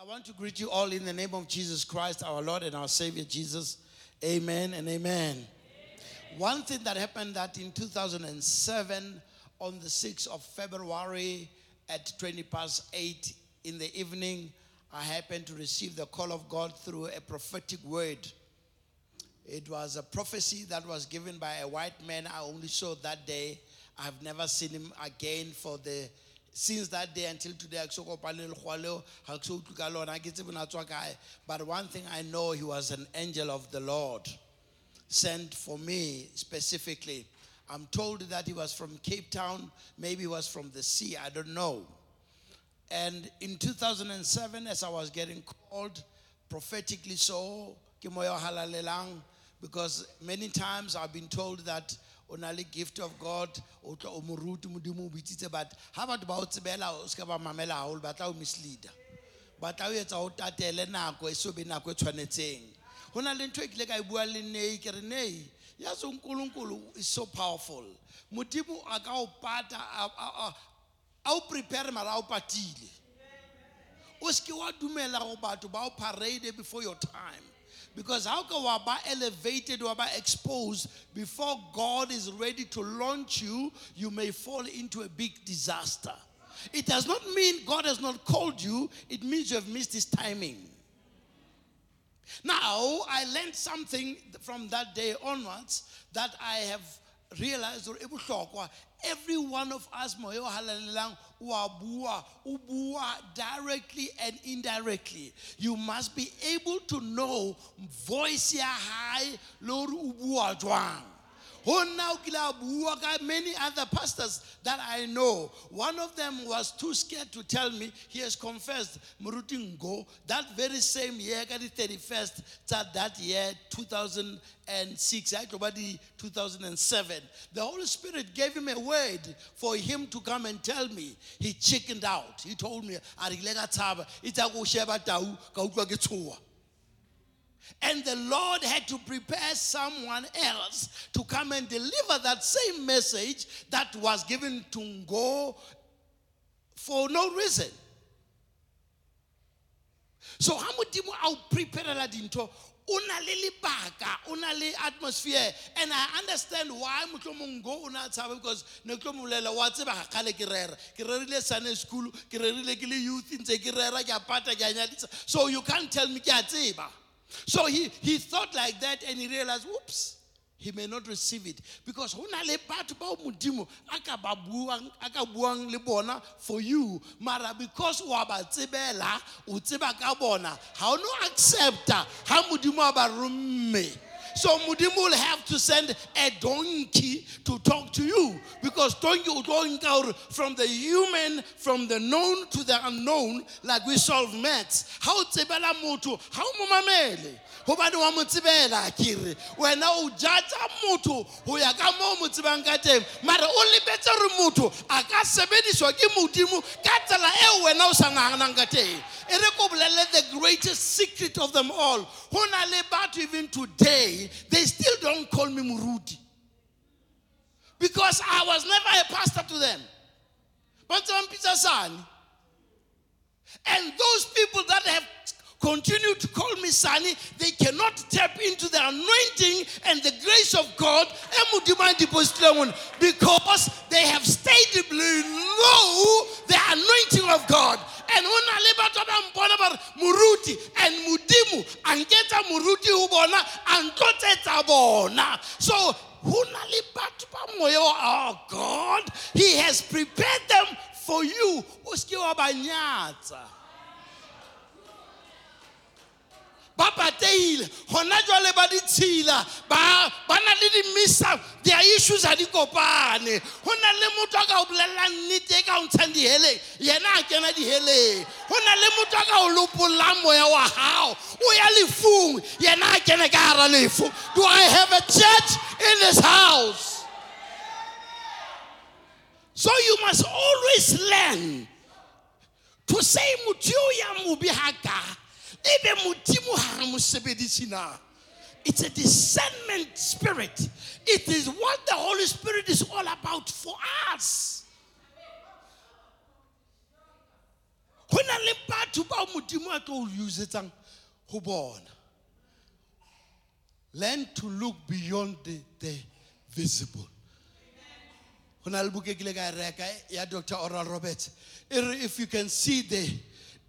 I want to greet you all in the name of Jesus Christ, our Lord and our Savior Jesus. Amen and amen. One thing that happened that in 2007, on the 6th of February at 20 past 8 in the evening, I happened to receive the call of God through a prophetic word. It was a prophecy that was given by a white man I only saw that day. I've never seen him again for the since that day until today. ha ke so kopane le lekgowa leo, so utlwe ka. But one thing I know, he was an angel of the Lord sent for me specifically. I'm told that he was from Cape Town, maybe he was from the sea, I don't know. And in 2007, as I was getting called prophetically so, because many times I've been told that o na le gift of God, o tla o moruti modimo o bitsitse but ha batho ba o tsebela o ska ba mamela haholo ba tla o misleader. Ba tla o etsa o tatele nako e so be nako e tshwanetseng. Ho na le ntho e kile ka e bua le Nei ke re Nei yazi uNkulunkulu is so powerful. Modimo a ka o pata a- o prepare mara a o patile. o ske wa dumela go batho ba o parade before your time because how ka wa ba elevated wa ba exposed? Before god is ready to launch you you may fall into a big disaster. It does not mean god has not called you. It means you have missed his timing. Now, I learned something from that day onwards that I have realized or able to every one of us moyo halalelang wa bua o bua directly and indirectly. You must be able to know voice ya high lord o bua jwang Many other pastors that I know. One of them was too scared to tell me he has confessed Muruti Ngo that very same year, the 31st, that year, 2006, actually 2007. The Holy Spirit gave him a word for him to come and tell me. He chickened out. He told me, And the Lord had to prepare someone else to come and deliver that same message that was given to Ngo for no reason. So ha modimo a o preparela dintho o na le atmosphere. And i understand why motlomong go because ne tlo mo bolela wa tseba ga kgale sunday school ke rerile ke le youth ntse ke rera ke a nyadisa. So you can't tell me ke a so he, he thought like that and he realized whoops he may not receive it. Because ho le batho modimo ba buang a ka buang le for you. Mara because wa ba tsebela o tseba ka o no accepta ha modimo a ba romme so modimo will have to send a donkey to talk to you. Because donkey o tlo nka hore from the human from the known to the unknown like we solve maths. How o tsebela motho o mo mamele. Gobane wa mo tsebela kere wena o jatsa motho go ya ka mo o mo tsebang ka teng. Mare o lebetse gore motho a ka sebediswa ke modimo ka tsela eo wena o sa naganang ka teng. E re ko bolelele the greatest secret of them all. Go na le batho even today they still don't call me Murudi. because i was never a pastor to them But ba mpitsa sane and those people that have continued to call me Sonny, they cannot tap into the anointing and the grace of God because they have stayed below the anointing of God. And ho na le batho ba mpona ba re and modimo a nketsa moruti ho bona a bona. So ho na le oh god he has prepared them for you. O ske wa ba nyatsa ba pateile gona jwale ba ditshila ba na le dimisa their issues ga di kopane. Go na le motho a ka o bolelelang nnete e ka o ntshang diheleng yena a kena diheleng. Go na le motho a ka o lopololang moya wa gago o ya lefung yena a kene ka gara lefu. Do i have a church in this house? So you must always learn to say motho yo ya mobe ga ka it's a discernment spirit. It is what the holy spirit is all about for us. Go na le batho bao modimo a tlo o usetsang go bona learn to look beyond the, the visible. Ka e reka ya dr oral roberts if you can see the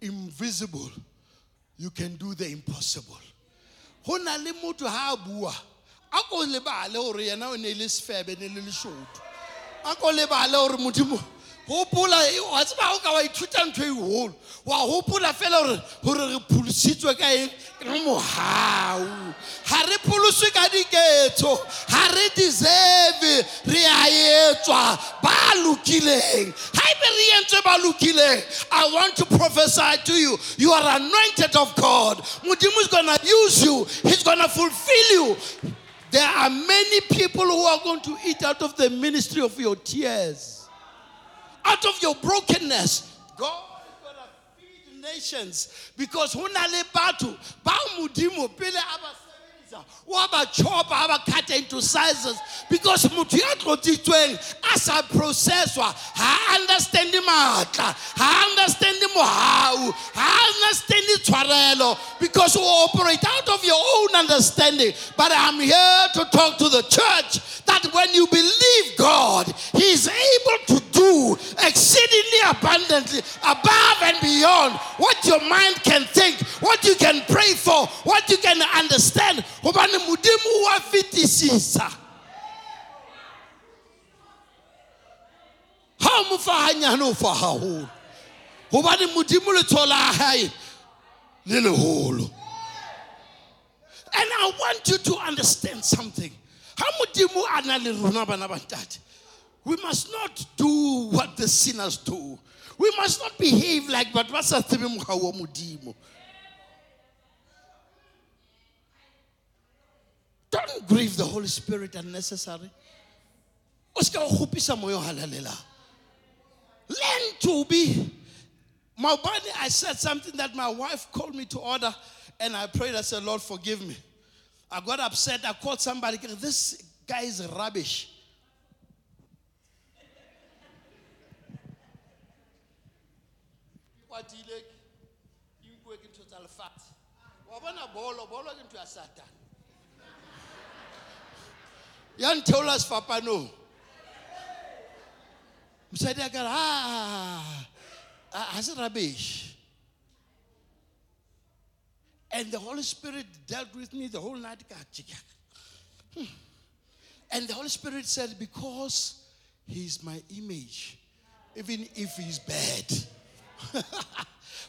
invisible you can do the impossible. Go na le motho ha a bua a ko lebale gore yena o ne le sefebe ne le leshodu a ko lebale gore modimo gopola wa tseba o ka wa ithuta ntho e golo wa gopola fela gore re pholositswe ka eng ke mogau ga re pholoswe ka diketso ga re deserve re a etswa ba lokileng. Ga ebe re entswe ba lokileng i want to prophesy to you you are anointed of god. Modimo is gonna use you he's gonna fulfill you. There are many people who are going to eat out of the ministry of your tears out of your brokenness. God is going to feed nations because ho na le batho ba modimo pele a ba sebedisa wa ba chopa a ba cut into sizes. Because motho ya tlotsitsweng a sa processwa ha understand maatla ha understand mohau ha understand tshwarelo. Because you operate out of your own understanding. But i'm here to talk to the church that when you believe god he is able to do exceedingly abundantly above and beyond what your mind can think what you can pray for what you can understand gobane modimo wa fetisisa ha o mo fa hanyane o fa haholo gobane modimo letshogo la gae le leholo. And i want you to understand something. Ha modimo a na le rona bana we must not do what the sinners do. We must not behave like batho ba sa tsebe mogau wa modimo don't grieve the holy spirit unnecessary learn to be Maubani, I said something that my wife called me to order, and I prayed. I said, Lord, forgive me. I got upset. I called somebody. This guy is rubbish. kwatile ke nkwe ke ntho tsa lefatshe wa bona bolo bolo ya ntheola sefapanong mosadi a kare "Ah, ga se rubbish and the holy spirit dealt with me the whole night. Hmm. and the holy spirit said because he's my image even if he's bad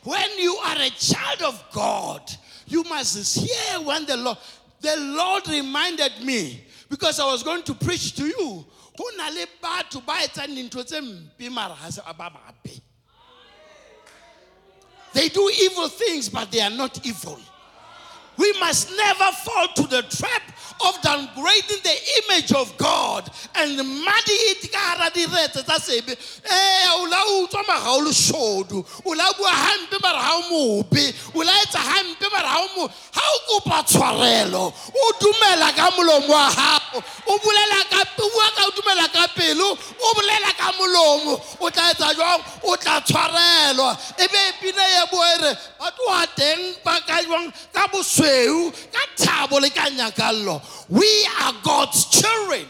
when you are a child of God, you must hear when the Lord, the Lord reminded me because I was going to preach to you. Ho na le ba etsang dintho tse mpe mara ha se ba mabe. They do evil things, but they are not evil. We must never fall to the trap of downgrading the image of God and muddy it ka hara diretse tsa sebe. Eh, o la utswa mara o leshodu. O bua hampe mara ha o mobe. Etsa hampe mara ha. Ha kopa dumela ka molomo wa O bolela ka bua ka dumela ka pelo, o bolela ka molomo. O tla etsa jwang? O tla tshwarelwa. Pina e re, batho wa teng ba ka jwang ka bosweu, ka thabo le ka nyakallo. We are God's children.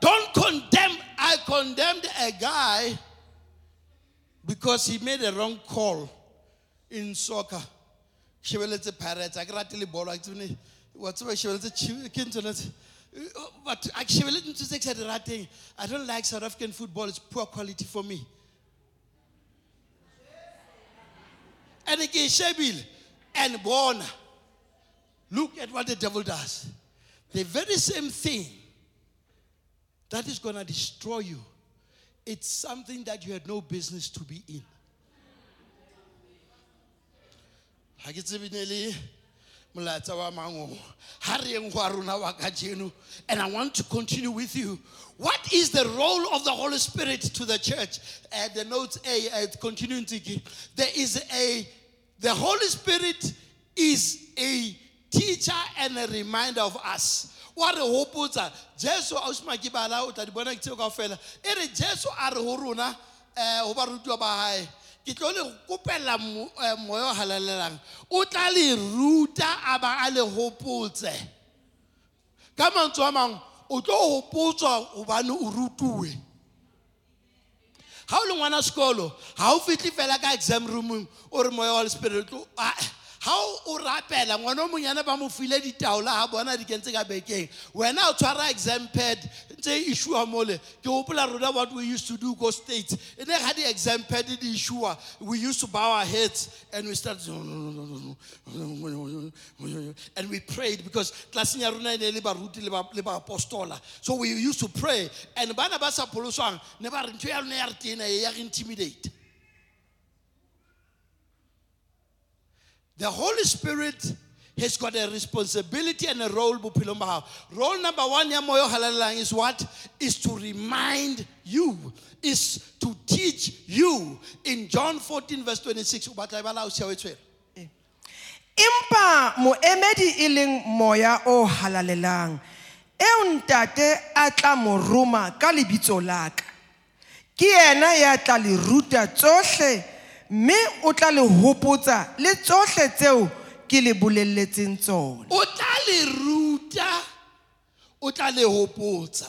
Don't condemn. I condemned a guy because he made a wrong call in soccer. Shebeletse Pirates. Got le bolo. Tsene what's what shebeletse Chi- ke ntho uh, oh, tse- But I shebeletse ntho tse ke sa di rateng. I don't like South African football. It's poor quality for me. And again, shebile and bona. Look at what the devil does. The very same thing that is going to destroy you. It's something that you had no business to be in. Ha ke tsebe ne le go And I want to continue with you. What is the role of the Holy Spirit to the church? Uh, the notes A, uh, continuing to give. There is a, the Holy Spirit is a teacher and a reminder of us. wa re hopotsa jesu a o se makibala o tla di bona ke tseo kaofela e re jesu a re ho rona gae ke tlo le kopela eh, moya o halalelang. O tla le ruta a ba a le hopotse. Ka mantswe a mangwe o tlo hopotswa gobane o rutuwe. Ga o le ngwana sekolo ga o fitlhe fela ka exam roomong o re moya wa le spirit ga o rapela ngwana o monyane ba mo file ditaola ga bona di kentse ka bekeng. Wena o tshwara exam pad ntse e issua mole. Ke gopola rona what we used to do go states e ne ga di-exam pad di issua we used to bow our heads and we start and we prayed because tlelaseng ya rona e ne le baruti le ba- le baapostola so we used to pray and bana ba sa pholoswang ne ba re ntho ya rona ya re tena ya intimidate The Holy Spirit has got a responsibility and a role. Role number one is what? Is to remind you, is to teach you. In John 14 verse 26, o batla e bala e tshwere. Eh. empa moemedi e leng moya o halalelang eo ntate a tla mo roma ka lebitso la ka ke ya tla le ruta tsohle mme o tla le hopotsa le tsohle tseo ke le bolelletseng tsona O tla le ruta, o tla le hopotsa.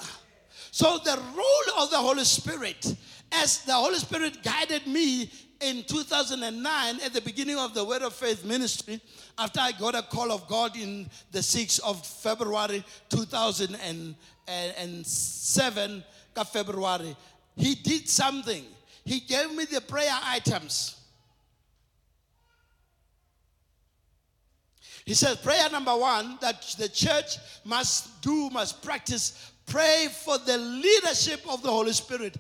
So the role of the Holy Spirit, as the Holy Spirit guided me in 2009 at the beginning of the Word of Faith ministry, after I got a call of God in the 6th of February 2007, February, He did something. He gave me the prayer items. He says, prayer number one that the church must do, must practice, pray for the leadership of the Holy Spirit.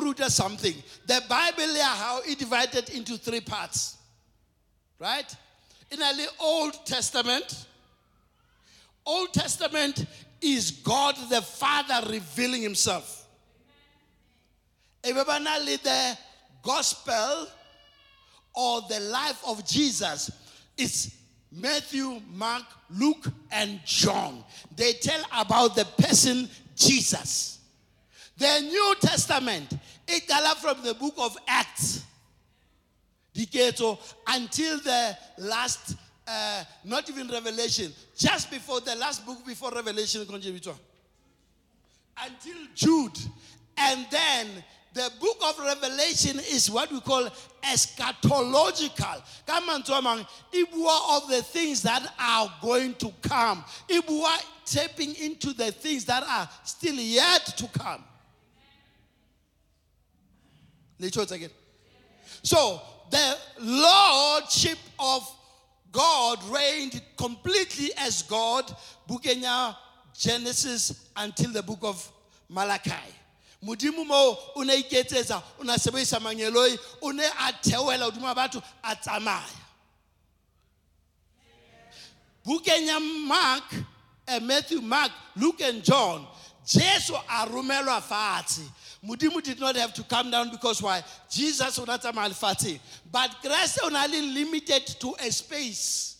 Ruta something. The Bible how it divided into three parts. Right? In the Old Testament, Old Testament is God the Father revealing himself. E na the gospel or the life of Jesus is Matthew, Mark, Luke, and John. They tell about the person Jesus. The New Testament, it comes from the book of Acts. Until the last, uh, not even Revelation, just before the last book before Revelation. until Jude. And then the book of Revelation is what we call eschatological. Ka mantswe a mang, e bua of the things that are going to come. E bua tapping into the things that are still yet to come. Let's again. So the lordship of God reigned completely as God, Bukenya Genesis until the book of Malachi. modimo mo o ne iketsetsa o ne a sebedisa manyeloi o ne a theoela hodima batho a mark eh, matthew mark luke and john. Jesu a romelwa fatshe modimo did not have to come down because why? Jesus tsamaya lefatsheng but kreste o na limited to a space.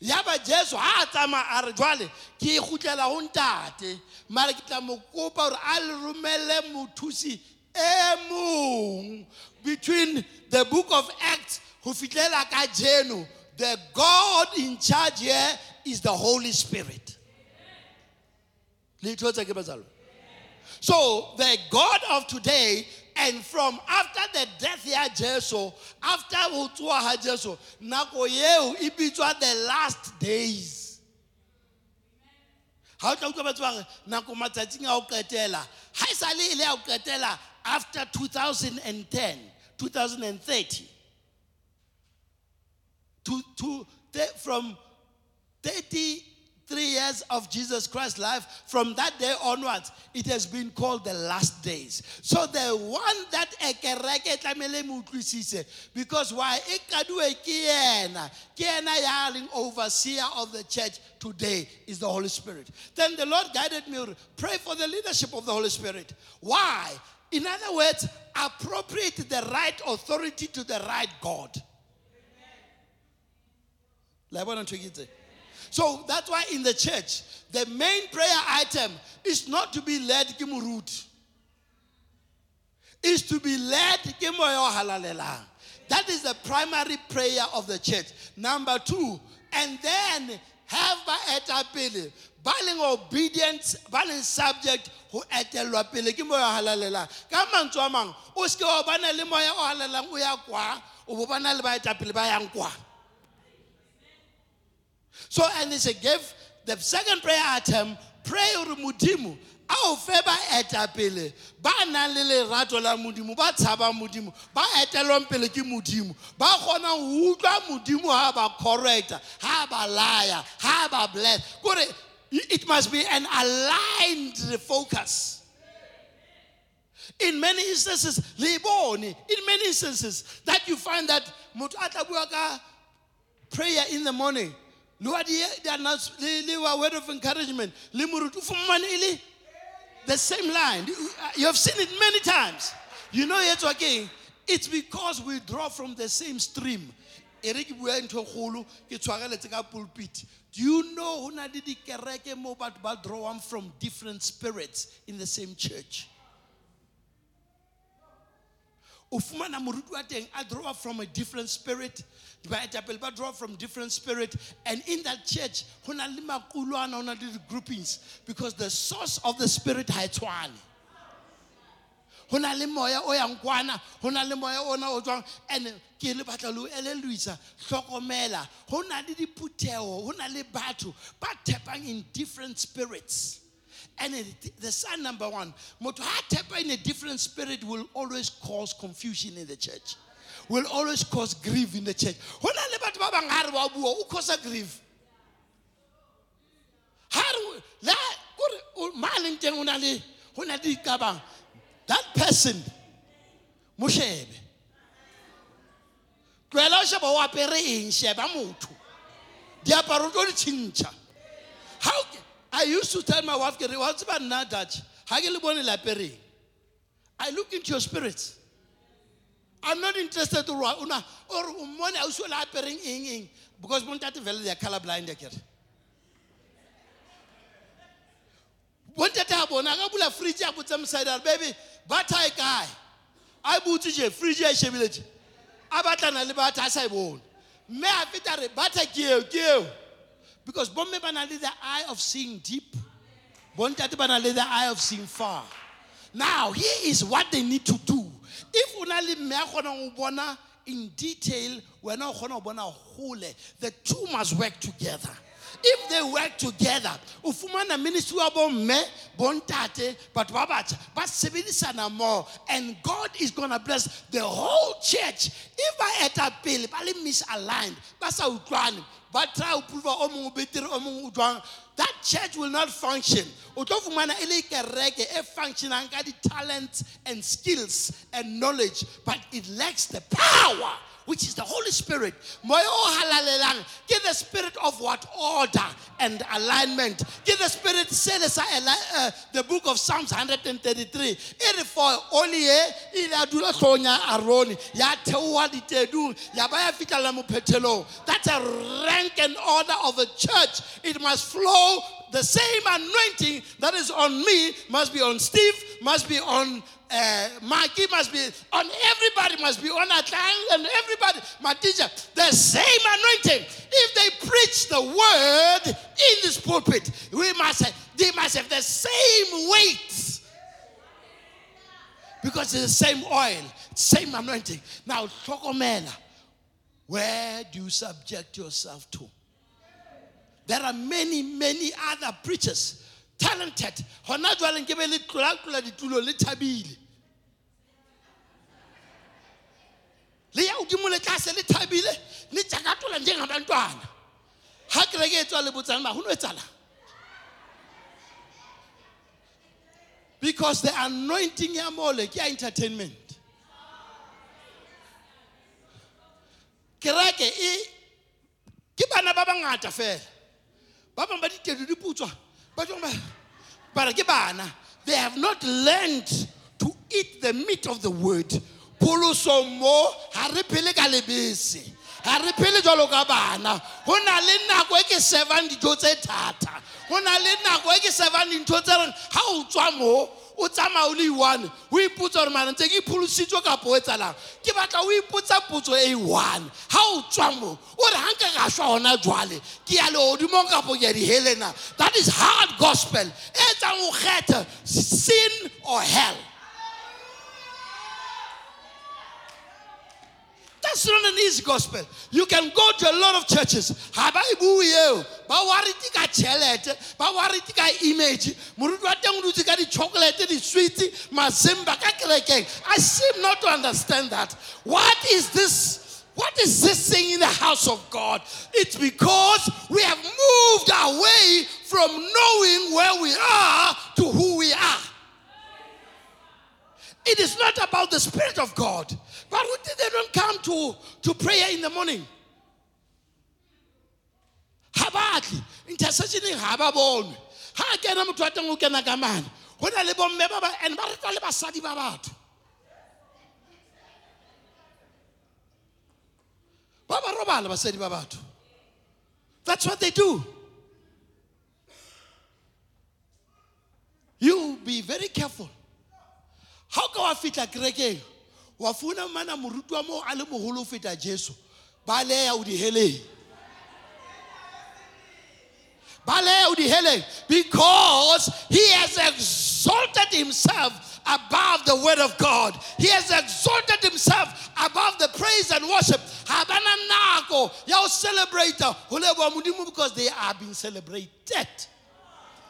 Yaba jesu ha a tsamaya a re jwale ke gutlela go ntate. Mara ke tla a mothusi e mong between the book of acts go fitlhela ka jeno. The god in charge here is the holy spirit. Le ithotsa ke batsalo so the God of today and from after the death of Jesus, after utua Jesus, nakoyeu ibitswa the last days. How o tla utlwa to ba nako matsatsing a o qetela. Ha after 2010, 2030. To, to, from 30 three years of Jesus Christ's life, from that day onwards, it has been called the last days. So the one that I can tlamele because why e kadue ke yena ke yena ya overseer of the church today is the Holy Spirit. Then the Lord guided me pray for the leadership of the Holy Spirit. Why? In other words, appropriate the right authority to the right God. Amen. So that's why in the church, the main prayer item is not to be led ke moruti. is to be led ke moya o. That is the primary prayer of the church. Number two, and then have etapele ba leng obedient ba subject ho etellwa pele ke moya o halalelang ka mantswe a mang o wa o halalelang o ya kwa o bo bana le kwa so and a give the second prayer item pray hore modimo a o fe baetapele ba nang le lerato la ba tshabang modimo ba etelwang pele ke ba kgonang ho utlwa modimo ha ba correcta ha ba laya ba bless kore it must be an aligned focus. In many instances le bone in many instances that you find that motho a prayer in the morning word of encouragement. The same line. Uh, you have seen it many times. You know it's okay it's because we draw from the same stream. Pulpit. Do you know ho na mo from different spirits in the same church? A draw from a different spirit baetapele ba draw from different spirit. And in that church ho na le makulwana ho na le di-groupings because the source of the spirit ha e tshwane ho na le moya o yang kwana ho na le moya ona o tswang and ke le batla le o elelwisa hlokomela. Ho na le diphutheho ho na le batho ba in different spirits. And the sign number one, motho tepa in a different spirit will always cause confusion in the church. Will always cause grief in the church. Ho na le batho ba bang ha re ba bua, grief. O. That person mo shebe. Tlohela ho sheba o apere eng sheba motho. Diaparo tlo di I used to tell my wife, "Ke re, wa tseba nna Dutch, ha ke. I look into your spirit. I'm not interested to una or umone a uso lapereng eng eng because bontate vele they are color blind akere. Bontate ha bona ka bula fridge ya botsa mosadi baby butter e kae? A butse je fridge ya shebile je. A batlana butter a sa e bone. Mme a feta re butter ke eo ke eo. Because bomme ba na le the eye of seeing deep. Bontate ba na le the eye of seeing far. Now, here is what they need to do. If in detail, the two must work together. If they work together, o fumana ministry wa bomme, bontate, batho ba batjha ba sebedisana more and God is going to bless the whole church. If ba eta pele ba le misaligned, ba sa utlwane, ba try ho prove o mong o betere o mong o jwang, that church will not function. O tlo fumana e le kereke e functionang ka di-talents and skills and knowledge, but it lacks the power which is the Holy Spirit. Moya o halalelang ke the spirit of what order and alignment. Ke the spirit le uh, the book of Psalms 133. E re for oli e ile a dula hloohong ya theoha ditedung ya ba ya fihlella mophethelong. That's a rank and order of a church. It must flow the same anointing that is on me must be on Steve, must be on uh, Mikey, must be on everybody, must be on Atlang and everybody, my teacher. The same anointing. If they preach the word in this pulpit, we must have, they must have the same weight. Because it's the same oil, same anointing. Now, Tokomela, where do you subject yourself to? There are many, many other preachers, talented. Hona jwale nke be le tlola-tlola ditulo le thabile. Le ya hodimo le tlase le thabile, le tjakatola njengabantwana. Ha kereke e tswa le botsang ba, ho no etsahalang? Because the anointing ya mole entertainment. Kereke ke bana ba bangata fela. Ba bang ba ba ke bana. They have not learned to eat the meat of the word. Pholoso mo ha re phele ka lebese. Ha re phele jwalo ka bana. Ho na le nako e ke servang dijo tse thata. Ho na le nako e ke dintho tse ha o tswa mo o tsamaya o le one. O ipotsa gore mara ntse ke ipholositswe kapo o etsalang ke batla o ipotsa potso e one. Ga o tswa mo o re ga nka ka šwa gona jwale ke ya legodimong kapo ke ya dihelena? That is hard gospel. E go kgetha sin or hell That's not an easy gospel. You can go to a lot of churches. I seem not to understand that. What is this? What is this thing in the house of God? It's because we have moved away from knowing where we are to who we are. It is not about the Spirit of God. But who did they don't come to, to prayer in the morning. Ha batle intercessioning ha ba bonwe ha kena motho wa teng o kena ka mane. Go na le bomme ba ba and ba reta le basadi ba batho. Ba ba robala that's what they do. You be very careful. How ka wa fitla kerekeng wa funa mana moruti wa moo a le mogolo feta jesu. Ba leya o di because he has exalted himself above the word of god. He has exalted himself above the praise and worship. Ha bana nako ya o celebrate ho leboha modimo because they are being celebrated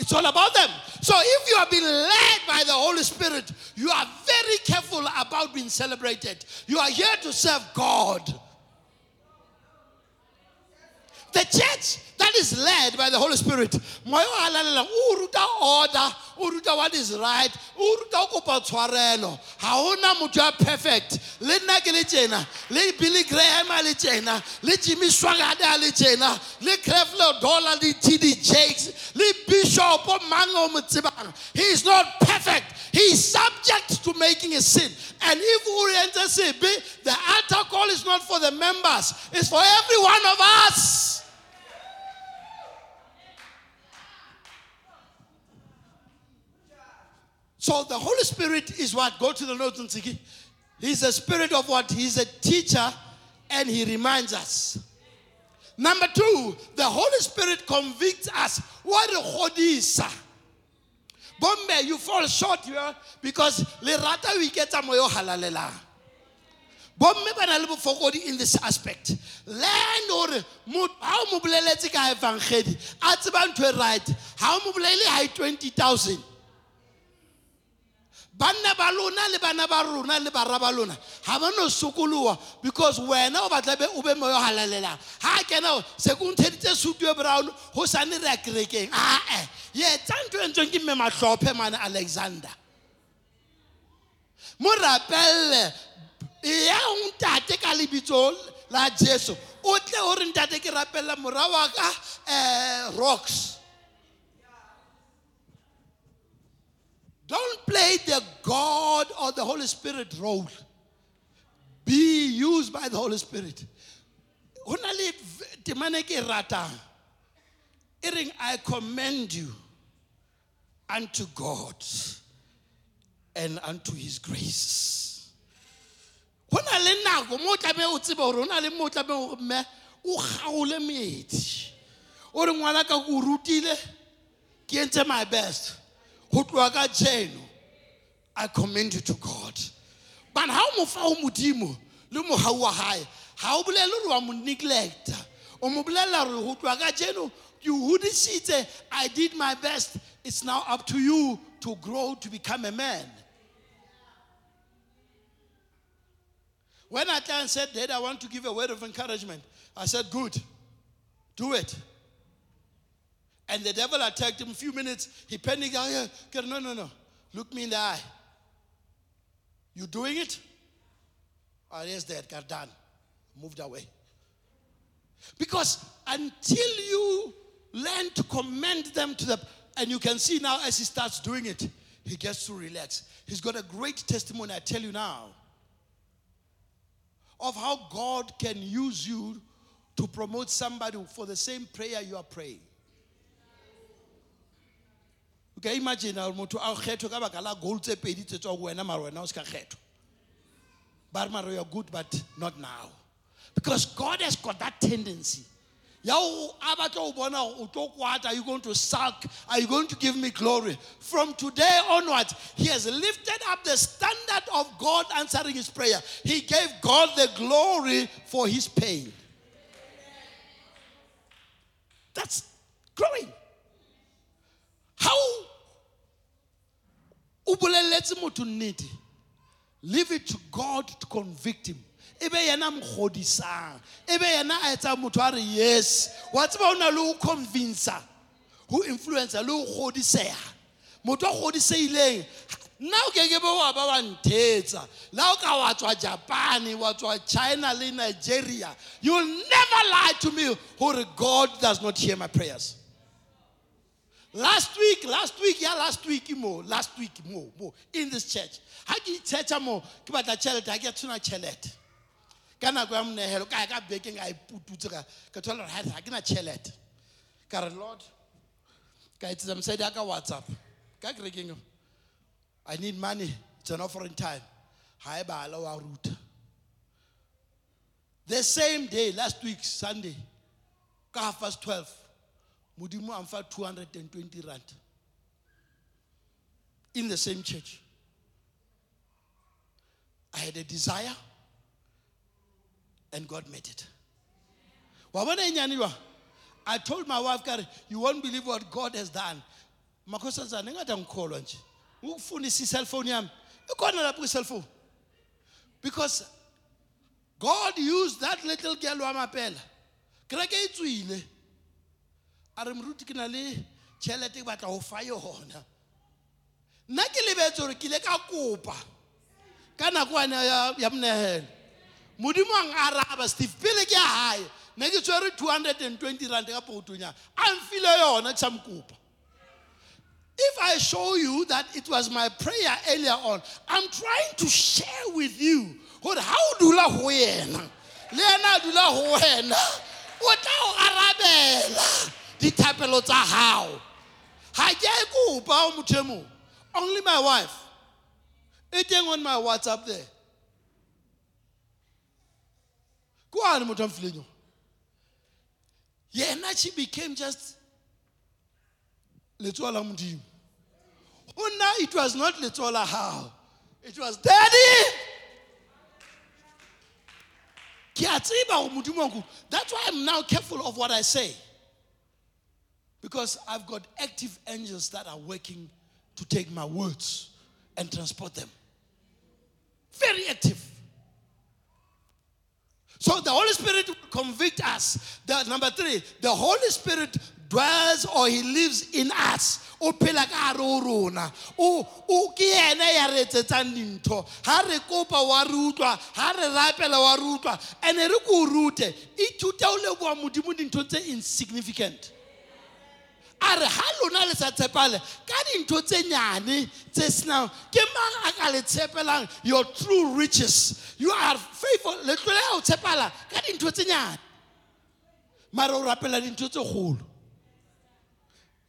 it's all about them. So if you are being led by the Holy Spirit, you are very careful about being celebrated. You are here to serve God. The church that is led by the Holy Spirit, o order, o ruta what is right, o ruta o kopa tshwarelo. Ha hona motho ya perfect. Le nna ke le le Billy Graham a le tjena, le Jimmy Swaggart a le tjena, Creflo Dollar le TD Jakes, le Bishop o mang mo tsebang. He is not perfect. He is subject to making a sin. And if we enter CB, the altar call is not for the members, it's for every one of us. So the Holy Spirit is what? Go to the notes and see. He's a spirit of what? He's a teacher and he reminds us. Number two, the Holy Spirit convicts us. What hodisa? Bombe, you fall short here because le rata we get moyo halalela. Bomme ba na le bofokodi in this aspect. Learn hore ha o mo boleletse evangeli a right. Ha o mo bolele ha 20000 banna ba lona le bana ba rona le bara ba lona. Ga ba no sokoloa because wena o batla be o be mo yo halalelang ga kena se ko e brown go sane re ya kerekeng. Ae ye tsa ntho e ntsweng ke mme matlhophe mane alexander. Mo rapelele ya ntate ka lebitso la jesu o tle o re ntate ke rapelela mora ka um rocks Don't play the God or the Holy Spirit role. Be used by the Holy Spirit. Ho na le temane ke ratang. I commend you unto God and unto his grace. Ho na le nako mo o tlameha o tsebe hore ho na le mo o tlameha hore mme o kgaole meedi. O re ngwana ka o rutile ke entse my best go i commend you to god. But ha o mo fa o modimo le mogau wa gae ga o bolele gore wa mo neglecta. O mo bolelela gore go tloa i did my best. It's now up to you to grow to become a man. When Atlang said, Dad, I want to give a word of encouragement, I said, Good, do it. And the devil attacked him a few minutes. He panicked. Oh, yeah. No, no, no. Look me in the eye. You doing it? Oh, yes, Dad. Got done. Moved away. Because until you learn to commend them to the, and you can see now as he starts doing it, he gets to relax. He's got a great testimony, I tell you now, of how God can use you to promote somebody for the same prayer you are praying. O ka imagine gore motho a kgethwe ka baka la goal tse pedi tse tswa go wena mare wena o se ka kgethwa. Ba re mare good but not now. Because god has got that tendency. Ya go a batla go bona o tlo kwata are you going to sulk are you going to give me glory? From today onwards he has lifted up the standard of god answering his prayer. He gave god the glory for his pain. That's growing. How o boleletse motho nnete. Leave it to god to convict him. E be yena mogodisang e be yena a etsang motho a re yes. Wa tseba o na le go convinca go influencer le go godisega motho a godiseileng nna o keke be wa ba wa nthetsa o ka wa tswa japan wa tswa china le nigeria you will never lie to me gore god does not hear my prayers last week last week yeah last week mo last week mo mo in this church. Ha ke itshetsa mo ke batla tšhelete ha ke a tshwana tšhelete ka nako ya monegelo ka ka bekeng a ipututse ka ka thola gore ha ke na tšhelete ka re lord ka etsetsa mosadi ya ka whatsapp. Ka kerekeng i need money it's an offering time. Ha e bala wa ruta. The same day last week sunday ka half past 12 modimo a mfa 220 rand. In the same church. I had a desire and god met it. Wa bona e nyane i told my wife kare you won't believe what god has done. Makhosazana engade ngikholwa nje. Ukufunisisa i-cellphone yami. Ikhona lapho kwi-cellphone. Because god used that little girl wamapela kereke e tswile a re ke na le tšhelete ke batla go fa yona nna ke lebetse gore ke ile ka kopa ka nako ane ya monegelo modimo ang araba steve pele ke ya gae ke tshwere two hundred and twenty rand ka pokotonya a mfile yona ke sa if I show you that it was my prayer earlier on, I'm trying to share with you what how do la ho yena. Le yena dula ho wena. O tla o arabela dithapelo tsa hao. Ha ke e kopa o motho e mong. Only my wife. E teng on my WhatsApp there. Kwane motho a mfileng yo. Yena she became just letsoa la modimo go nna it was not letsoa la gago it was daddy ke a tseba go modimo wa that's why i'm now careful of what i say because i've got active angels that are working to take my words and transport them. Very active. So the Holy Spirit will convict us. The, number three, the Holy Spirit dwells or he lives in us. ya kopa rapela wa re ko insignificant a re ha lona le sa tshepale. Ka dintho tse nyane tse senang ke mang a ka le tshepelang your true riches? You are faithful. Le tlole ya o tshepala ka dintho tse nyane. Mare o rapela dintho tse kgolo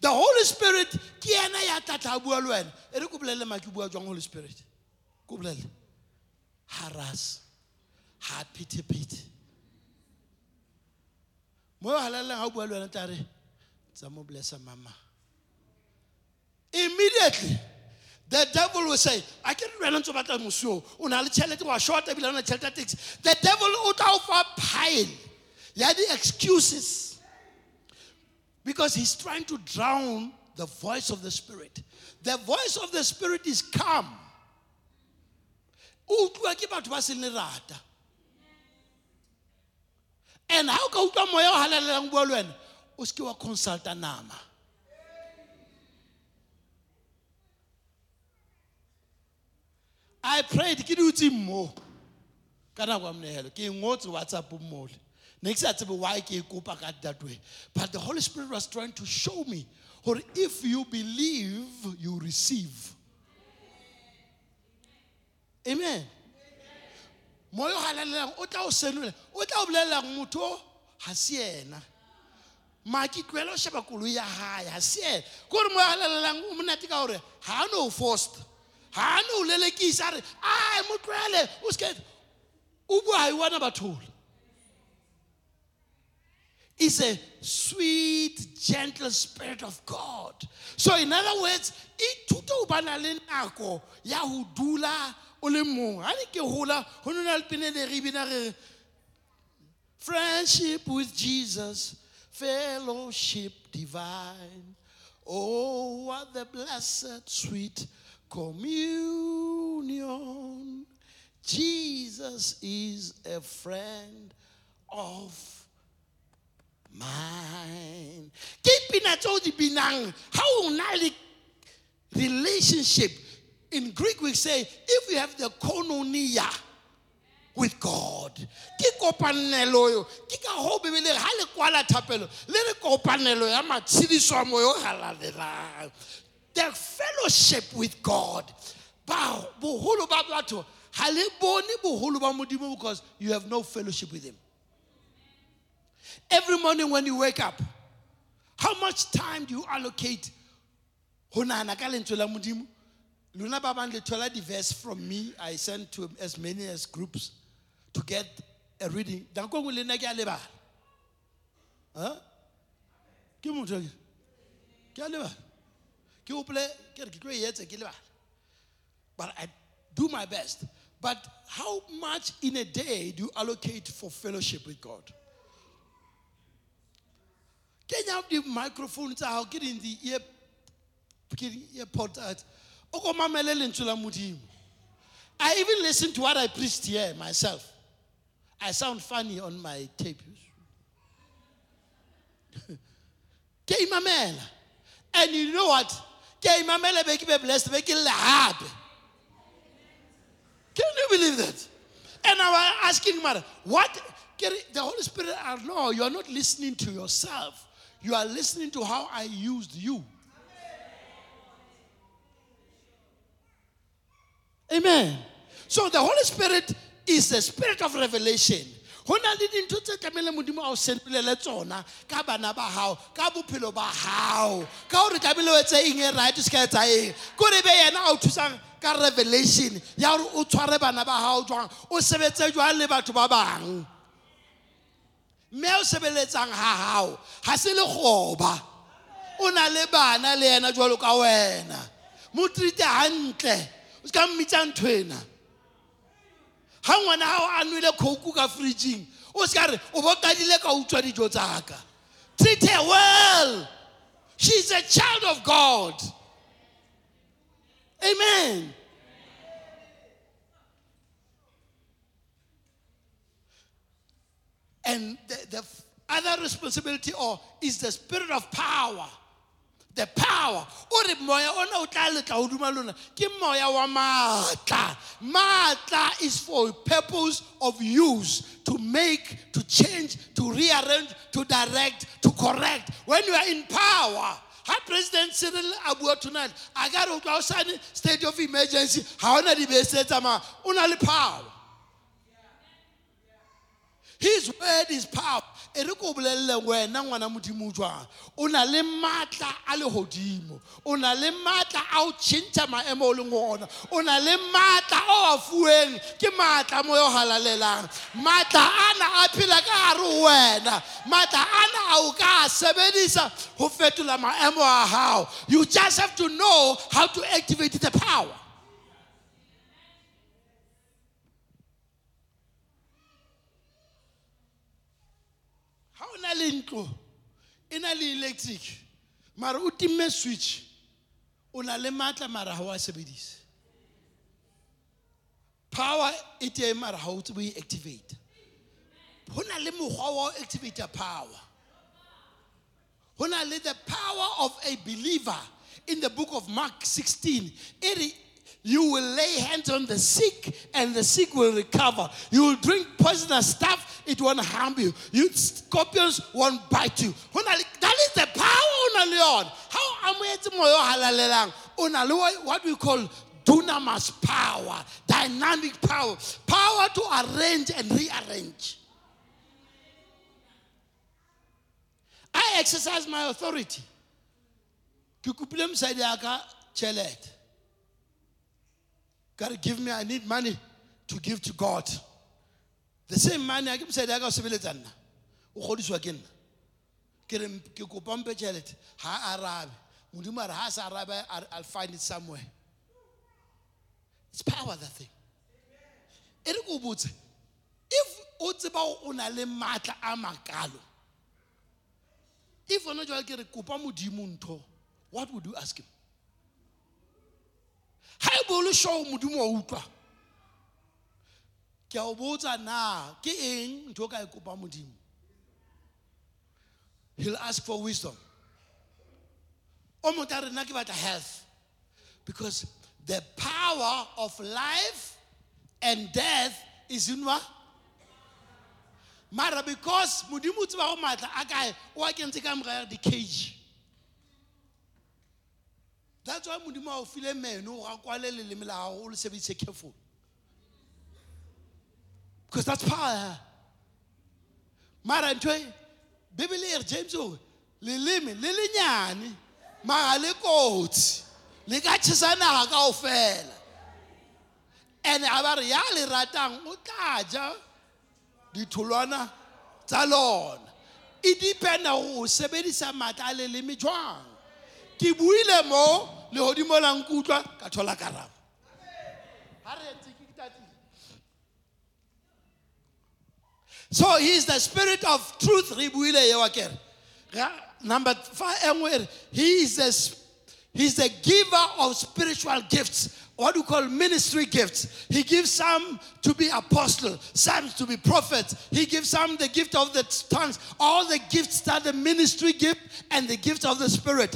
The Holy Spirit ke ena ya tla tla bua le wena. E re Holy Spirit. Ko bolelle. Haras. Ha pity pity. Mo yo halalang ha bua le wena tla tsa mama. Immediately the devil will say, I can run into batla musio. O na le tšhelete wa short ebile o na tšhelete. The devil o fa pile ya di excuses because he's trying to drown the voice of the spirit. The voice of the spirit is calm. And how ka utlwa moya o halalelang bua le wena o seke wa consulta I prayed ke dutse mo ka nako ya monehelo ke ngotse whatsapp mole ne ke sa tsebe why that way. But the holy spirit was trying to show me or if you believe you receive. Amen. Moya o galalelang o tla o senola o tla o bolelelang motho ga se ena maki tloela o sheba koloi ya gae ga se ena moya galalelang o monate ka gore ga a no forced. Ga a no lelekisa o bathola is a sweet, gentle spirit of God. So, in other words, ithute o bana le nako ya ho dula o le mong. Ha ne ho na friendship with Jesus, fellowship divine. Oh, what the blessed sweet communion. Jesus is a friend of mine. Ke pina binang ha o relationship. In Greek we say if you have the koinonia with God. Ke kopanelo yo. Ke ka ho bebele ha le kwala thapelo le re kopanelo ya matshediso a moyo halalelang. The fellowship with God. Ba boholo ba batho ha le bone boholo ba modimo because you have no fellowship with him. Every morning when you wake up, how much time do you allocate? Ho nahana ka lentswe la modimo lona ba bang le thola di-verse from me i send to as many as groups to get a reading. Huh? ke motho ke? Ke a lebala. Ke opole ke re ke tlo etse but i do my best. But how much in a day do you allocate for fellowship with god kenya di-microphone tsa gago ke ding di-ear ke di-earpod tsa o ko mamele lentswe la modimo. I even listen to what i preached here myself. I sound funny on my tape. Ke imamela. And you know what? Ke imamela be blessed be gape can you believe that? And i was asking mother what the holy spirit I know you are not listening to yourself you are listening to how i used you Amen. So the Holy Spirit is a spirit of revelation. Le dintho tse tlamehile modimo a o tsona ka bana ba ka bophelo ba ka gore tlamehile eng e se ka etsa eng ke gore e be yena a o thusang ka revelation ya gore o tshware bana ba jwang o sebetse jwang le batho ba mme o sebeletsang ha hao ha se le kgoba o na le bana le yena jwalo ka wena. Mo treate hantle o ska mmitsa ntho ena. Ga ngwana gago a nwele ka fridging o se ka re o ka utswa dijo tsaka treat her well. She's a child of god. Amen and the, the other responsibility or is the spirit of power. The power. O moya ona o wa is for a purpose of use to make to change to rearrange to direct to correct. When you are in power ha president cyril a tonight a ka re o tla state of emergency ga ona dibese tsamaya o na le power his word is power. E re ko bolelele wena ngwana modimo jwang? O na le maatla a legodimo o na le maatla a o tšhentšha maemo o leng ona. O na le maatla o a fueng ke maatla mo yo halalelang. Maatla ana a phela ka gare ho wena. Maatla ana a o ka a sebedisa go fetola maemo a gago you just have to know how to activate the power. Na le ntlo e na le electric mara o timme switch o na le maatla mara ha o a sebedise power e teng mara ha o tsebe ho e activate. Ho na le mokgwa wa activate power. Ho na le the power of a believer in the book of mark 16 e re You will lay hands on the sick and the sick will recover. You will drink poisonous stuff, it won't harm you. You scorpions won't bite you. That is the power on nang le yona. How na le what- we call dunamis power, dynamic power, power to arrange and rearrange. I exercise my authority. Ke tšhelete. God give me, I need money to give to God. The same money, I give mosadi ya ka o sebeletsa nna. O godiswa ke nna. Ke re ke kopa mpe tšhelete, ha a arabe. Modimo a re I'll- find it somewhere. It's power that thing. E re if o tseba o na if ona jwale ke re what would you ask him? Sure modimo wa utlwa? Ke a o botsa na ke eng ntho ka e kopa modimo? He'll ask for wisdom. O motho a ke batla health because the power of life and death is in what? Mara because modimo o tseba go maatla a kae o a kentse ka di-cage that's why modimo a o file meno ga kwale leleme la careful because that's power. Mara ntho bibele e james oh, o leleme le lenyane maga le kotsi le ka and ga ba re ya le ratang o tla ja ditholwana tsa lona. E dependa go sebedisa maatla legodimo la nkutlwa ka thola karabo Ha re ntse ke tatile. so he is the spirit of truth re buile eo akere Ga- number five he is the, s- he's the giver of spiritual gifts what we call ministry gifts he gives some to be apostle some to be prophets he gives some the gift of the tongues all the gifts that the ministry gift and the gift of the spirit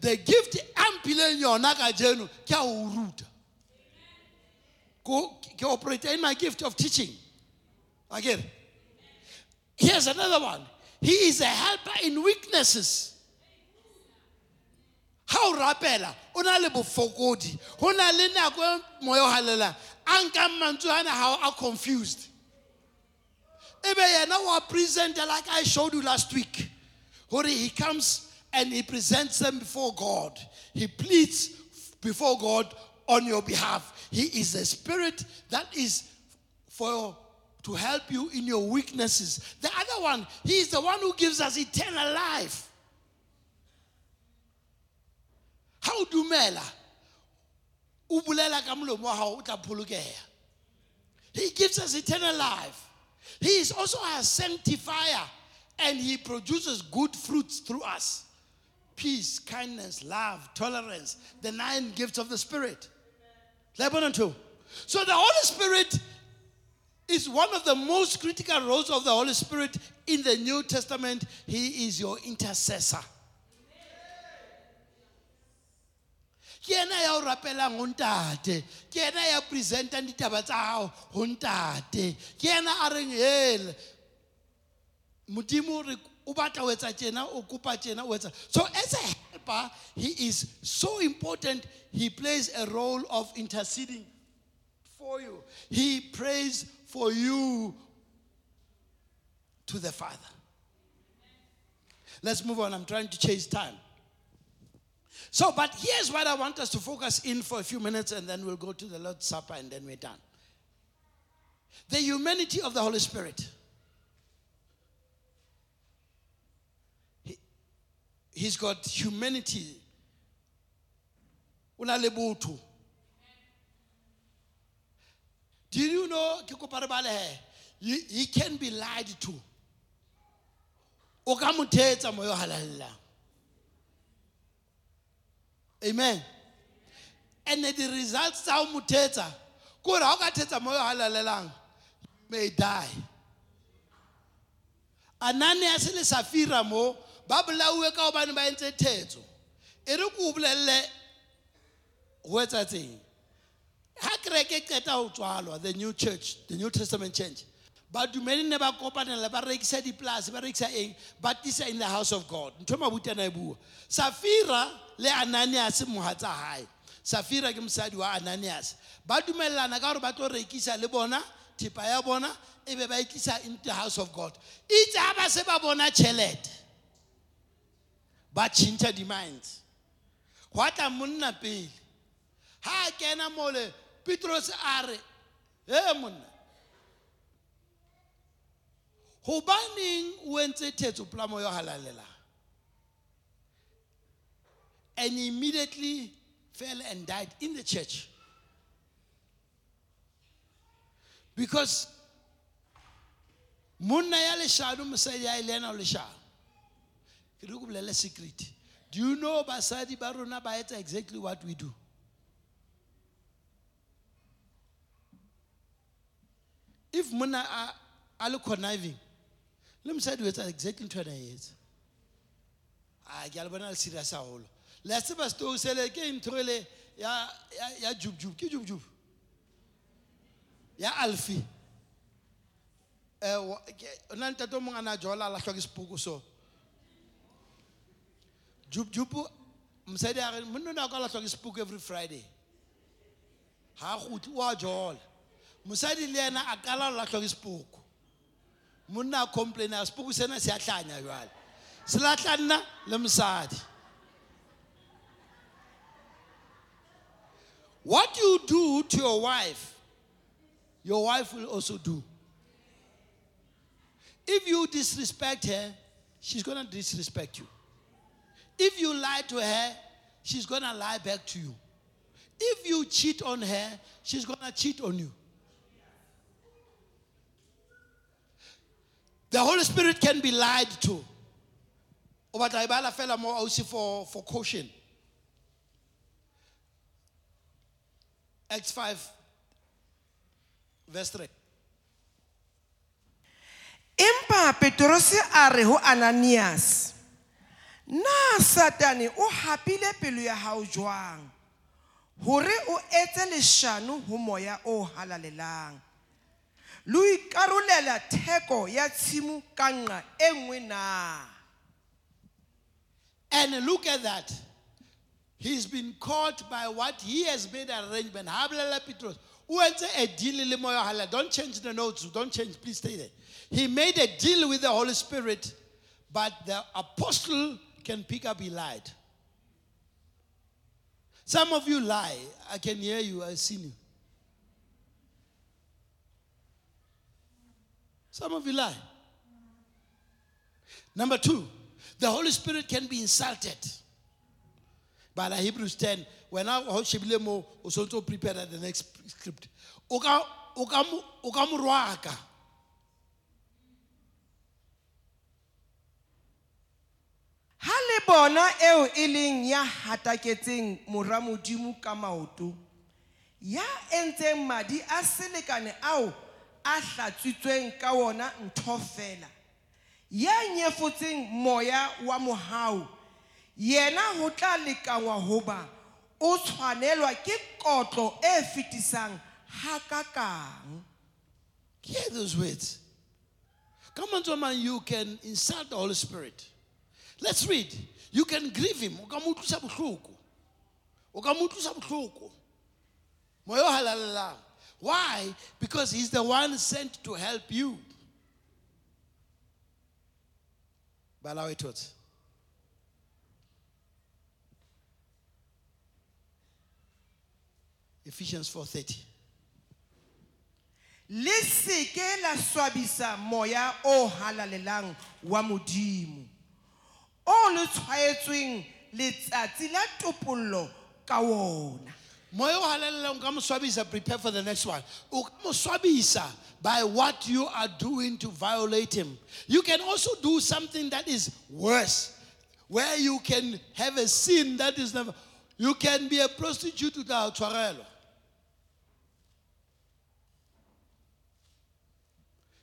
the gift a mphileng yona ka jeno ke o ruta Go, ke operate in my gift of teaching. Again. Here's another one. He is a helper in weaknesses. How rapela o na le bofokodi. Ho na le nako e moya o halelang. A nkang mantswe ana ha a confused. Ebe yena wa presenta like i showed you last week gore he comes and he presents them before god. He pleads before god on your behalf. He is a spirit that is for to help you in your weaknesses. The other one he is the one who gives us eternal life ha o dumela o bolela ka molomo wa gago o tla he gives us eternal life. He is also a sanctifier and he produces good fruits through us peace, kindness, love, tolerance, the nine gifts of the Spirit. Lebanon too. So the Holy Spirit is one of the most critical roles of the Holy Spirit in the New Testament. He is your intercessor. Ke ena ya o rapelang ena ya presentang ditaba tsa gago ho ntate. Ke ena a re o batla tjena o tjena o etsa. So as a helper he is so important he plays a role of interceding for you. He prays for you to the father. Let's move on. I'm trying to chase time so, but here's what I want us to focus in for a few minutes and then we'll go to the Lord's Supper and then we're done. The humanity of the Holy Spirit. He, he's got humanity. Una le. Do you know he can be lied to. O ka mo thetsa moya o halalelang. Amen. And the results tsa ho mo thetsa ke gore ha o ka thetsa moya o halalelang may die. Ananias le safira mo ba bolauwe ka gobane ba entse thetso e re ko o bolelele go etsetseng ha kereke e qeta ho tswalwa the new church the new testament church badumedi ne ba kopanela ba rekisa dipolase ba rekisa eng ba tisa in the house of god. Ntho e mabutana e bua. Safira le ananias mohatsa hae. Safira ke mosadi wa ananias. Ba dumellana ka gore ba tlo rekisa le bona thipa ya bona e be ba e tlisa into the house of god. Itse ha ba se ba bona tšhelete ba tšhintšha di-minds gwa tla monna pele. Ha a kena mole petros a re he monna. Gobaneng o entse thetso polamo yo halalelang and immediately fell and died in the church. Because secret. Do you know basadi ba rona ba etsa exactly what we do? If monna a, a le conniving le mosadi o exactly ntho ena e a ah, ke a le bona le serious le a tseba stoo sele ke ntho ele ya ya- jubjub ke jubjub ya alfi um o na le ntate o mongwe a na jola a latlhwa ke sepoko so jubjubu mosadi a re monna ka latlhwa ke sepoko every friday. Ga a gotli o a jola mosadi le ena a kala o latlhwa ke sepoko monna a complain a sepoko sena se a tlanya jale se latlha nna le mosadi what you do to your wife your wife will also do. If you disrespect her she's going to disrespect you. If you lie to her she's going to lie back to you. If you cheat on her she's going to cheat on you. The holy spirit can be lied to. O batla e bala fela for for caution acts 5 verse 3 empa petrose a re ho ananias na satane o hapile pelo ya hao jwang? Hore o etse leshano ho moya o halalelang. Le ho ikarolela theko ya tshimo ka nqa e nngwe na? And look at that. He's been caught by what he has made an arrangement. Hablela Petros. Don't change the notes. Don't change. Please stay there. He made a deal with the Holy Spirit, but the apostle can pick up he lied. Some of you lie. I can hear you. I've seen you. Some of you lie. Number two, the Holy Spirit can be insulted. By the Hebrews 10, when I shebile mo o sontse o prepare the next script. O ka o ka mo o ka mo rwaka. ha le bona eo e leng ya hataketseng mora modimo ka maoto ya entseng madi a selekane ao a hlatswitsweng ka wona ntho fela ya nyefotseng moya wa mohau yena ho tla lekanngwa hoba o tshwanelwa ke kotlo e fetisang hakakang Hear those words. Come on, someone, you can insult the Holy Spirit. Let's read. You can grieve him. O ka mo utlwisa bohloko. O ka mo utlwisa halalelang. Why? Because he's the one sent to help you. Bala we Ephesians 4:30. le se ke la swabisa moya o halalelang wa modimo. O le tshwaetsweng letsatsi la topollo ka wona moya o halalelang ka mo swabisa prepare for the next one. O ka mo swabisa by what you are doing to violate him. You can also do something that is worse where you can have a sin that is never you can be a prostitute without tshwarelo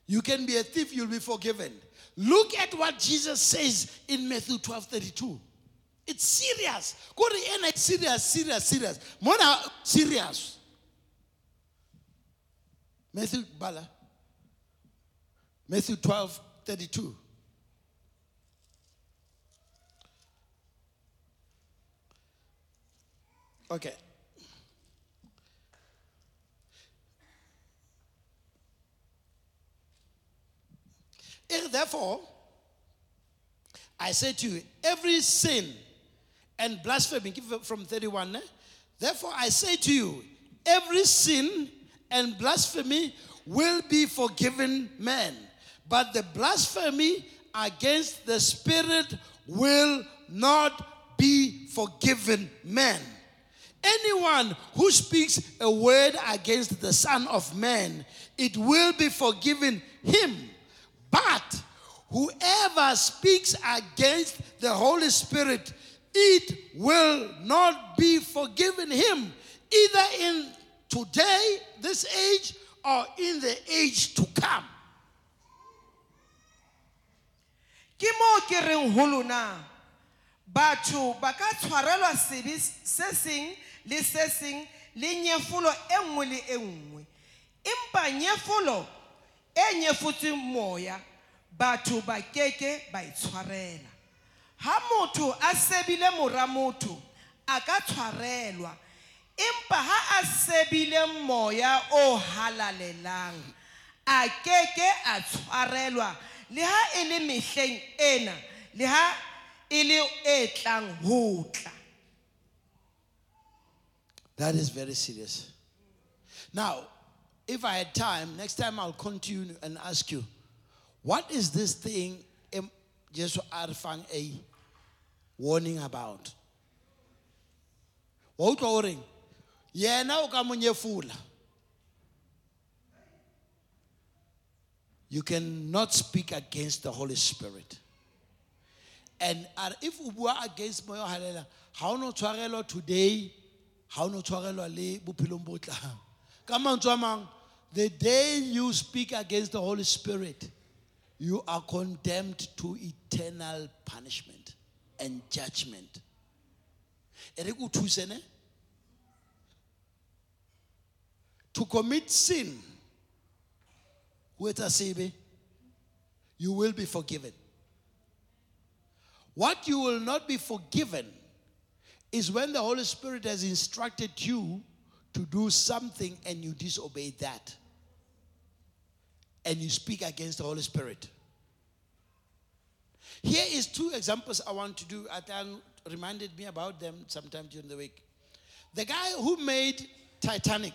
you can be a thief you'll be forgiven look at what jesus says in matthew 12 32 It's serious. Go to it's serious, serious, serious. Mona serious. Matthew Bala. Matthew 12, 32. Okay. If therefore, I say to you, every sin and blasphemy, from 31. eh? Therefore, I say to you, every sin and blasphemy will be forgiven men, but the blasphemy against the Spirit will not be forgiven men. Anyone who speaks a word against the Son of Man, it will be forgiven him. But whoever speaks against the Holy Spirit, it will not be forgiven him, either in today, this age, or in the age to come. ke mo ke reng ho lona batho ba ka tshwarelwa sebe se seng le se seng le nyefolo e nngwe le e nngwe empa nyefolo e nyefotsweng moya batho ba keke ba itshwarela ha motho a sebile mora motho a ka tshwarelwa empa ha a sebile moya o halalelang a keke a tshwarelwa. Le ha e le mehleng ena le ha e le e tlang ho tla. That is very serious. Now, if I had time, next time I'll continue and ask you, what is this thing em- Jesu Arfang a warning about? Wa utlwa o reng? Yena o ka mo nyefula. You cannot speak against the Holy Spirit. And if o bua against moya o halela, ha o no tshwarelwa today, o no tshwarelwa le bophelong bo tlang. Ka mantswe the day you speak against the Holy Spirit, you are condemned to eternal punishment and judgment. To commit sin, you will be forgiven. What you will not be forgiven is when the Holy Spirit has instructed you to do something and you disobey that. And you speak against the Holy Spirit. Here is two examples I want to do. Atlang reminded me about them sometime during the week. The guy who made Titanic.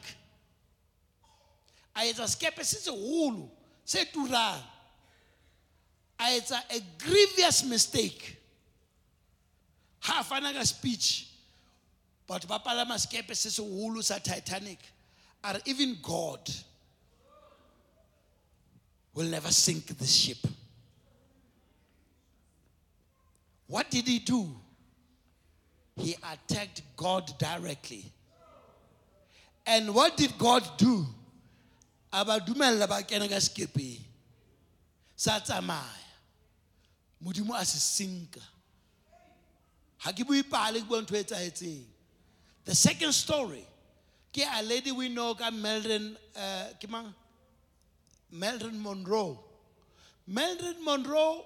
a etsa skepe se seholo se turang a a grievous mistake ha a fana ka speech batho ba palama skepe se seholo sa titanic a re even god will never sink this ship. What did he do? He attacked god directly. And what did god do? A ba kena ka sekepeng sa tsamaya. Modimo a se sinka. Ha ke pale ke bua ntho e etsahetseng. The second story ke a lady we know ka Marilyn uh, ke mang Marilyn Monroe Marilyn Monroe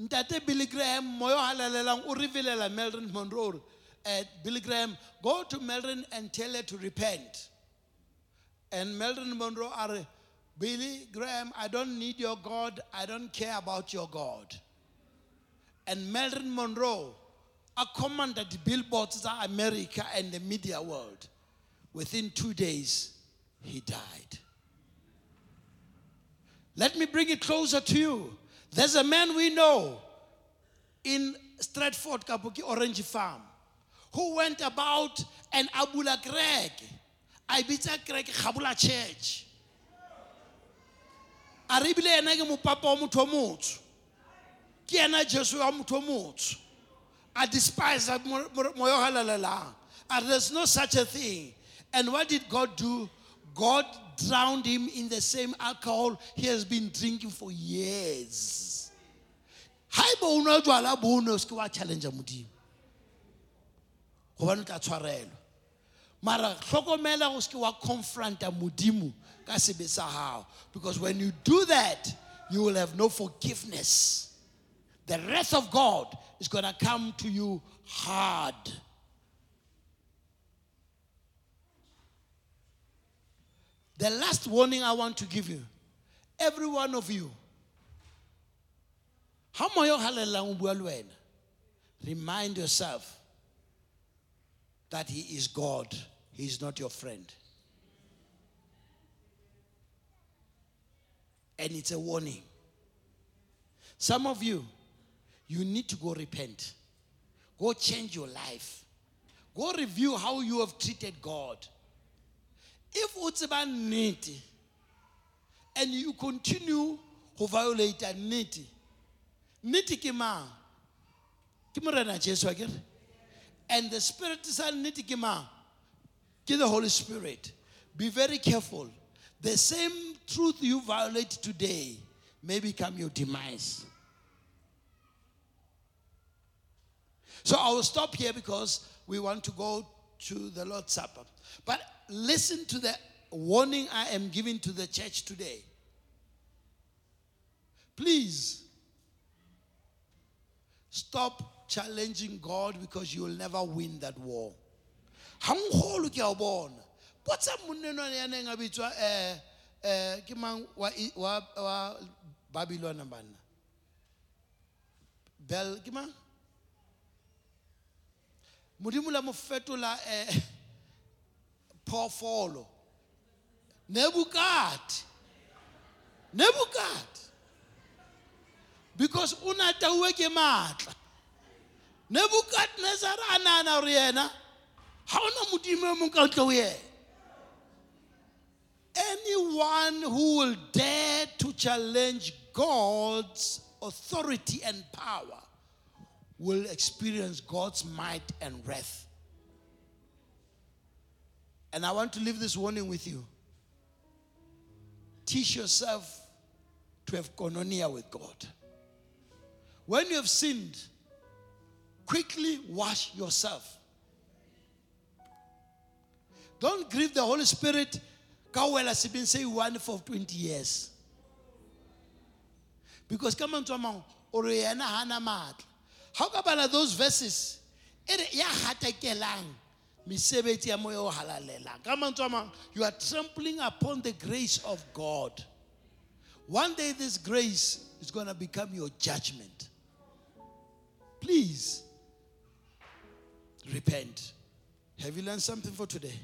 ntate Billy Graham moyo halalelang o revealela Marilyn Monroe Billy Graham go to Marilyn and tell her to repent and Marilyn Monroe are Billy Graham, I don't need your God. I don't care about your God. And Marilyn Monroe a commanded the billboards of America and the media world. Within two days, he died. Let me bring it closer to you. There's a man we know in Stratford, Kabuki Orange Farm, who went about and Abula Greg. I beat a Greg Kabula Church. a re ebile ena ke mopapa jesu wa motho a despise moya o halalelang there's no such a thing and what did god do god drowned him in the same alcohol he has been drinking for years. Ha ebe o nwa jwala bo o ne o se wa challengea modimo. Gobane o tla tshwarelwa. Mara hlokomela go seke wa confronta modimo ka sebe sa gago because when you do that you will have no forgiveness. The wrath of god is going to come to you hard the last warning i want to give you every one of you remind yourself that he is god. He is not your friend. And it's a warning. Some of you you need to go repent. Go change your life. Go review how you have treated god if o tseba nnete and you continue to violate nnete nnete ke mang? Jesu akere? And the spirit sa nnete ke mang? Ke the holy spirit. Be very careful. The same truth you violate today may become your demise. So i will stop here because we want to go to the lord's supper. But listen to the warning i am giving to the church today please Stop challenging God because you will never win that war. Hangkholo ke a bona. Potsa monnenwane ya neng a bitswa eh eh ke mang wa wa wa Babylon bana. Bel ke mang? La mo fetola eh phoofolo. Nebukad. Nebukad. because o natauwe ke maatla nebukadnezar a nana gore yena ga ona modimo e mong ka ntle ho yena anyone who will dare to challenge god's authority and power will experience god's might and wrath and i want to leave this warning with you teach yourself to have koinonia with god when you have sinned, quickly wash yourself. Don't grieve the Holy Spirit. Kawela been saying one for 20 years. Because come on to among or hana mat. How about those verses? You are trampling upon the grace of God. One day this grace is going to become your judgment. Please repent. Have you learned something for today?